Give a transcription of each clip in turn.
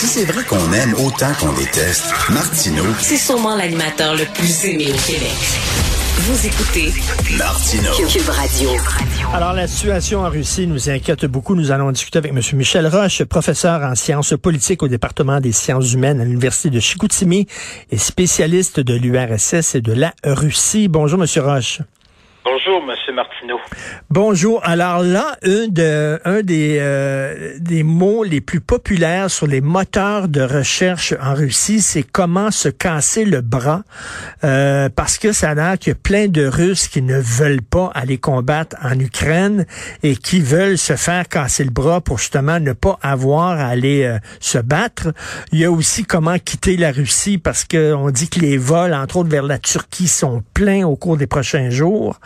Si c'est vrai qu'on aime autant qu'on déteste, Martineau, C'est sûrement l'animateur le plus aimé au Québec. Vous écoutez Martineau. Cube Radio. Alors, la situation en Russie nous inquiète beaucoup. Nous allons discuter avec M. Michel Roche, professeur en sciences politiques au département des sciences humaines à l'Université de Chicoutimi et spécialiste de l'URSS et de la Russie. Bonjour, M. Roche. Bonjour, Bonjour. Alors là, un, de, un des, euh, des mots les plus populaires sur les moteurs de recherche en Russie, c'est comment se casser le bras, euh, parce que ça a l'air qu'il y a plein de Russes qui ne veulent pas aller combattre en Ukraine et qui veulent se faire casser le bras pour justement ne pas avoir à aller euh, se battre. Il y a aussi comment quitter la Russie, parce que on dit que les vols, entre autres vers la Turquie, sont pleins au cours des prochains jours.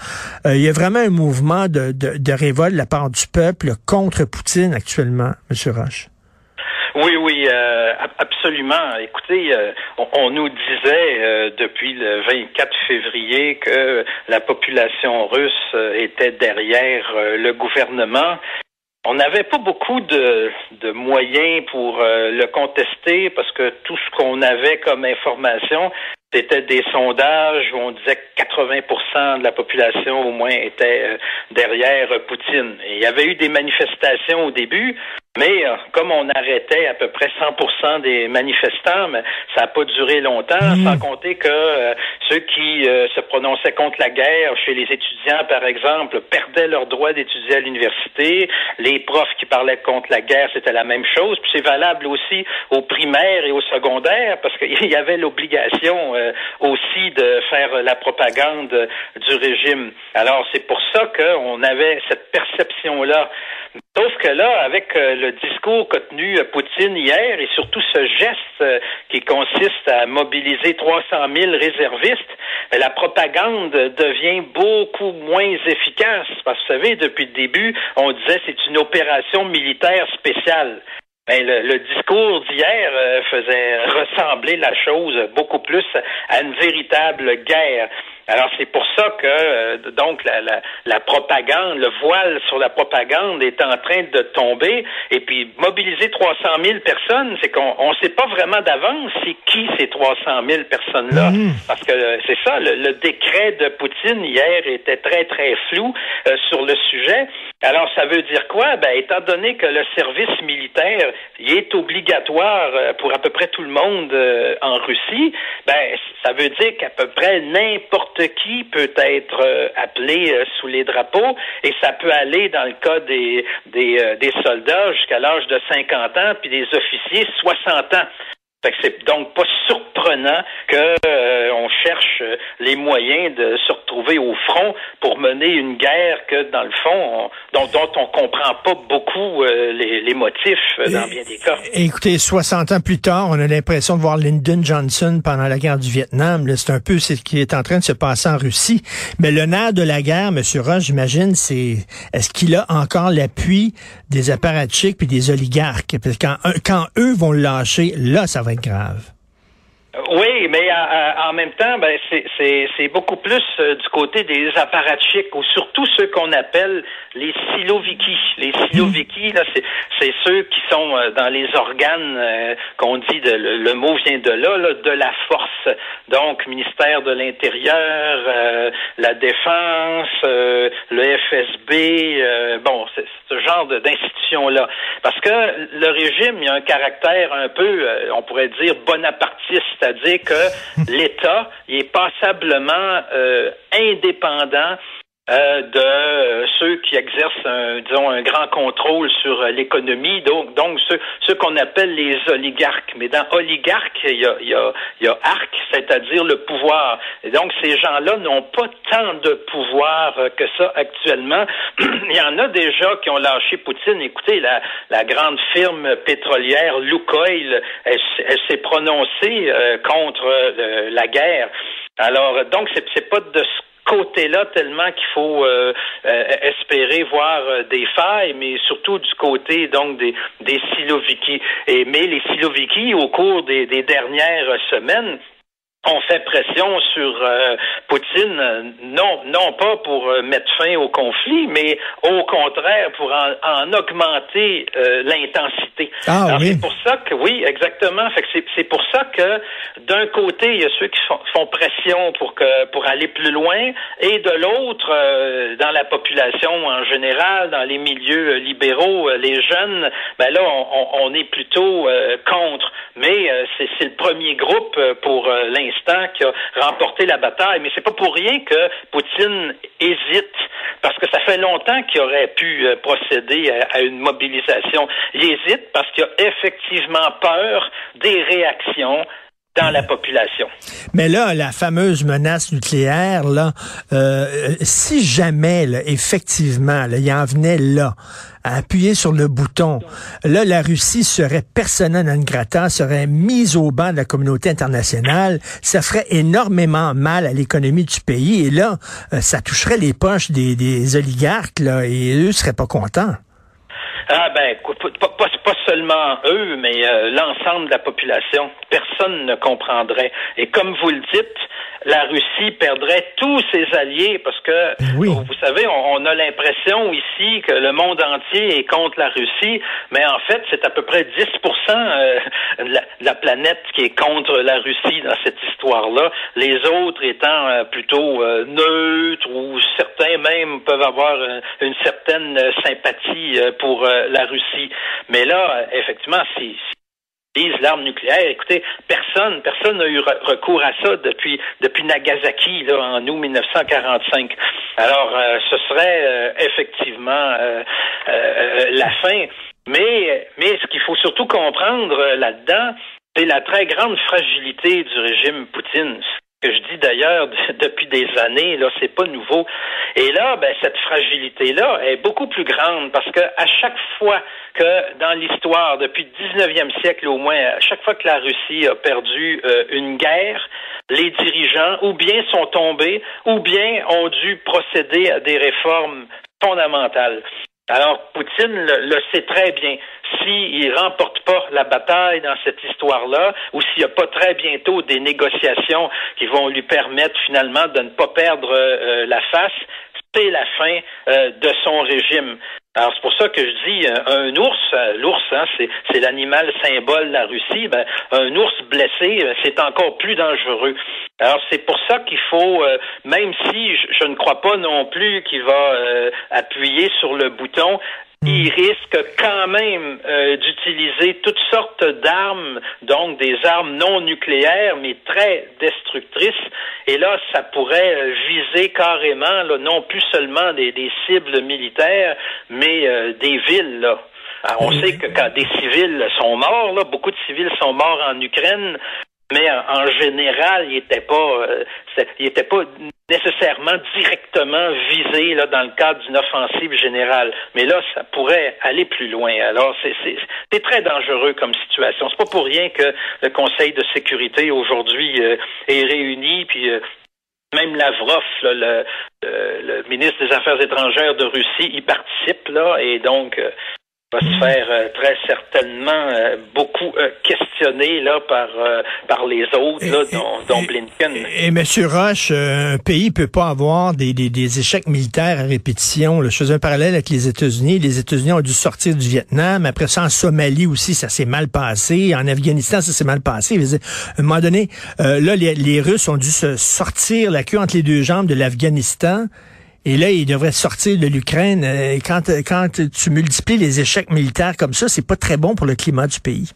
Euh, il y a vraiment un mouvement de, de, révolte de la part du peuple contre Poutine actuellement, M. Roche? Oui, oui, euh, absolument. Écoutez, euh, on, on, nous disait euh, depuis le 24 février que la population russe était derrière le gouvernement. On n'avait pas beaucoup de, de moyens pour le contester parce que tout ce qu'on avait comme information, c'était des sondages où on disait que 80% de la population au moins était derrière Poutine. Il y avait eu des manifestations au début, mais euh, comme on arrêtait à peu près 100% des manifestants, mais ça n'a pas duré longtemps, Mmh. sans compter que euh, ceux qui euh, se prononçaient contre la guerre chez les étudiants, par exemple, perdaient leur droit d'étudier à l'université. Les profs qui parlaient contre la guerre, c'était la même chose. Puis c'est valable aussi aux primaires et aux secondaires, parce qu'il y avait l'obligation aussi de faire la propagande du régime. Alors c'est pour ça qu'on avait cette perception-là. Sauf que là, avec euh, le discours qu'a tenu euh, Poutine hier et surtout ce geste euh, qui consiste à mobiliser 300 000 réservistes, la propagande devient beaucoup moins efficace. Parce que vous savez, depuis le début, on disait c'est une opération militaire spéciale. Ben, le, discours d'hier faisait ressembler la chose beaucoup plus à une véritable guerre. Alors c'est pour ça que euh, donc la, la, la, propagande, le voile sur la propagande est en train de tomber. Et puis mobiliser 300 000 personnes, c'est qu'on ne sait pas vraiment d'avance c'est qui ces 300 000 personnes-là, mmh. parce que euh, c'est ça, le, le, décret de Poutine hier était très très flou euh, sur le sujet. Alors ça veut dire quoi? Ben étant donné que le service militaire il est obligatoire euh, pour à peu près tout le monde euh, en Russie, ben ça veut dire qu'à peu près n'importe qui peut être euh, appelé euh, sous les drapeaux et ça peut aller dans le cas des, des, euh, soldats jusqu'à l'âge de 50 ans puis des officiers 60 ans. Fait c'est donc pas surprenant que euh, les moyens de se retrouver au front pour mener une guerre que dans le fond on, dont, dont on comprend pas beaucoup euh, les, les, motifs dans bien des cas. Écoutez, 60 ans plus tard, on a l'impression de voir Lyndon Johnson pendant la guerre du Vietnam. C'est un peu ce qui est en train de se passer en Russie. Mais le nerf de la guerre, M. Roche, j'imagine, c'est est-ce qu'il a encore l'appui des apparatchiks puis des oligarques? Parce que quand, quand eux vont le lâcher, là, ça va être grave. Oui, mais euh, en même temps, ben, c'est beaucoup plus euh, du côté des apparatchiks, ou surtout ceux qu'on appelle les siloviki. Les siloviki, là, c'est ceux qui sont euh, dans les organes euh, qu'on dit, de, le, le, mot vient de là, là, de la force. Donc, ministère de l'Intérieur, euh, la Défense, le FSB, bon, c'est ce genre d'institution-là. Parce que le régime, il y a un caractère un peu, on pourrait dire, bonapartiste, c'est-à-dire que l'État il est passablement euh, indépendant euh, de euh, ceux qui exercent un, disons un grand contrôle sur euh, l'économie, donc donc ceux, ceux qu'on appelle les oligarques. Mais dans oligarque, il y a, il y a, y a arc, c'est-à-dire le pouvoir. Et donc ces gens-là n'ont pas tant de pouvoir que ça actuellement. il y en a déjà qui ont lâché Poutine. Écoutez, la, la grande firme pétrolière Lukoil, elle, s'est prononcée contre la guerre. Alors donc c'est pas de ce côté-là tellement qu'il faut euh, euh, espérer voir euh, des failles, mais surtout du côté donc des, des Siloviki. Et mais les Siloviki, au cours des, des dernières semaines, on fait pression sur euh, Poutine, non, non pas pour euh, mettre fin au conflit, mais au contraire pour en, augmenter euh, l'intensité. Ah, oui. C'est pour ça que oui, exactement. Fait que c'est pour ça que d'un côté il y a ceux qui font, font, pression pour que pour aller plus loin, et de l'autre dans la population en général, dans les milieux libéraux, les jeunes, ben là on, on est plutôt contre. Mais c'est le premier groupe pour l'instant qui a remporté la bataille. Mais c'est pas pour rien que Poutine hésite, parce que ça fait longtemps qu'il aurait pu euh, procéder à, une mobilisation. Il hésite parce qu'il a effectivement peur des réactions dans la population. Mais là, la fameuse menace nucléaire, là, euh, si jamais, effectivement, il en venait là, à appuyer sur le bouton, là, la Russie serait persona non grata, serait mise au banc de la communauté internationale. Ça ferait énormément mal à l'économie du pays. Et là, euh, ça toucherait les poches des, des oligarques, là, et eux seraient pas contents. Ah ben, pas, seulement eux, mais euh, l'ensemble de la population. Personne ne comprendrait. Et comme vous le dites, la Russie perdrait tous ses alliés parce que, ben vous savez, on, a l'impression ici que le monde entier est contre la Russie, mais en fait, c'est à peu près 10 euh, de, la, planète qui est contre la Russie dans cette histoire-là, les autres étant euh, plutôt euh, neutres ou certains même peuvent avoir une certaine sympathie pour la Russie. Mais là, effectivement, si l'arme nucléaire. Écoutez, personne, personne n'a eu recours à ça depuis depuis Nagasaki là, en août 1945. Alors, euh, ce serait euh, effectivement euh, la fin. Mais mais ce qu'il faut surtout comprendre là-dedans, c'est la très grande fragilité du régime Poutine que je dis d'ailleurs depuis des années, là, c'est pas nouveau. Et là, ben, cette fragilité-là est beaucoup plus grande parce que à chaque fois que dans l'histoire, depuis le 19e siècle au moins, à chaque fois que la Russie a perdu euh, une guerre, les dirigeants ou bien sont tombés ou bien ont dû procéder à des réformes fondamentales. Alors, Poutine le, sait très bien. S'il ne remporte pas la bataille dans cette histoire-là, ou s'il n'y a pas très bientôt des négociations qui vont lui permettre finalement de ne pas perdre euh, la face, c'est la fin euh, de son régime. Alors c'est pour ça que je dis euh, un ours, euh, l'ours, hein, c'est, l'animal symbole de la Russie. Ben, un ours blessé, c'est encore plus dangereux. Alors c'est pour ça qu'il faut, même si je, ne crois pas non plus qu'il va appuyer sur le bouton, il risque quand même euh, d'utiliser toutes sortes d'armes, donc des armes non nucléaires, mais très destructrices. Et là, ça pourrait euh, viser carrément, là, non plus seulement des, des cibles militaires, mais euh, des villes. Là. on sait que quand des civils sont morts, là, beaucoup de civils sont morts en Ukraine, mais en général, il n'était pas, euh, il était pas nécessairement directement visé là dans le cadre d'une offensive générale. Mais là, ça pourrait aller plus loin. Alors, c'est très dangereux comme situation. C'est pas pour rien que le Conseil de sécurité aujourd'hui euh, est réuni, puis euh, même Lavrov, le, le, ministre des Affaires étrangères de Russie, y participe là, et donc va se faire euh, très certainement euh, beaucoup euh, questionner là par par les autres, là, dont, Blinken. Et, M. Roche, un pays peut pas avoir des, des, des, échecs militaires à répétition. Je faisais un parallèle avec les États-Unis. Les États-Unis ont dû sortir du Vietnam. Après ça, en Somalie aussi, ça s'est mal passé. En Afghanistan, ça s'est mal passé. À un moment donné, là, les, les Russes ont dû se sortir la queue entre les deux jambes de l'Afghanistan. Et là, il devrait sortir de l'Ukraine. Euh, quand, quand tu multiplies les échecs militaires comme ça, c'est pas très bon pour le climat du pays.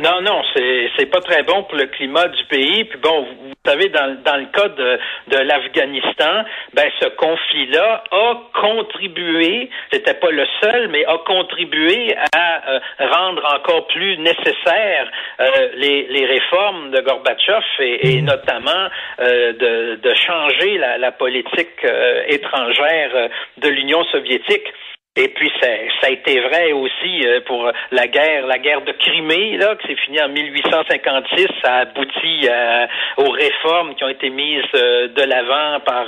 Non, non, c'est c'est pas très bon pour le climat du pays. Puis bon, vous, savez, dans, dans le cas de, de l'Afghanistan, ben ce conflit-là a contribué, c'était pas le seul, mais a contribué à euh, rendre encore plus nécessaires euh, les, les réformes de Gorbatchev et, et mm. notamment euh, de, de changer la, la politique étrangère de l'Union soviétique. Et puis ça, ça, a été vrai aussi euh, pour la guerre, la guerre de Crimée, là, qui s'est finie en 1856. Ça a abouti euh, aux réformes qui ont été mises euh, de l'avant par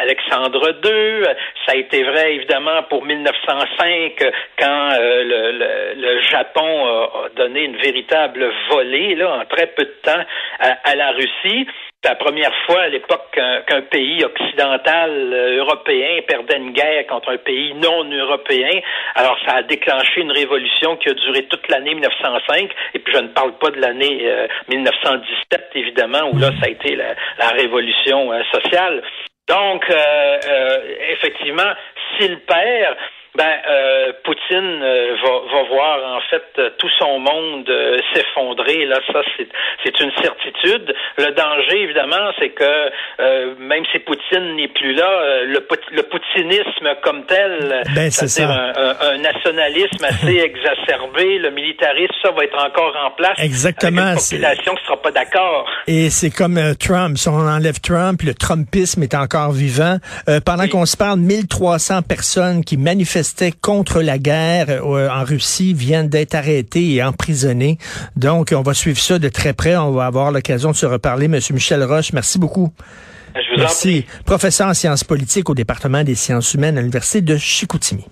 Alexandre II. Ça a été vrai évidemment pour 1905 quand le, le, le, Japon a donné une véritable volée là en très peu de temps à, à la Russie. C'est la première fois à l'époque qu'un pays occidental euh, européen perdait une guerre contre un pays non européen. Alors ça a déclenché une révolution qui a duré toute l'année 1905. Et puis je ne parle pas de l'année 1917 euh, évidemment où là ça a été la, révolution euh, sociale. Donc effectivement, s'il perd, ben, euh, Poutine euh, va, va, voir en fait euh, tout son monde s'effondrer. Là, ça c'est une certitude. Le danger, évidemment, c'est que même si Poutine n'est plus là, le, le poutinisme comme tel, ben, c'est-à-dire un, un, nationalisme assez exacerbé, le militarisme, ça va être encore en place. Exactement. Avec une population qui sera pas d'accord. Et c'est comme Trump. Si on enlève Trump, le Trumpisme est encore vivant. pendant qu'on se parle, 1300 personnes qui manifestent contre la guerre euh, en Russie viennent d'être arrêtés et emprisonnés. Donc, on va suivre ça de très près. On va avoir l'occasion de se reparler. Monsieur Michel Roche, merci beaucoup. Je vous merci. Professeur en sciences politiques au département des sciences humaines à l'Université de Chicoutimi.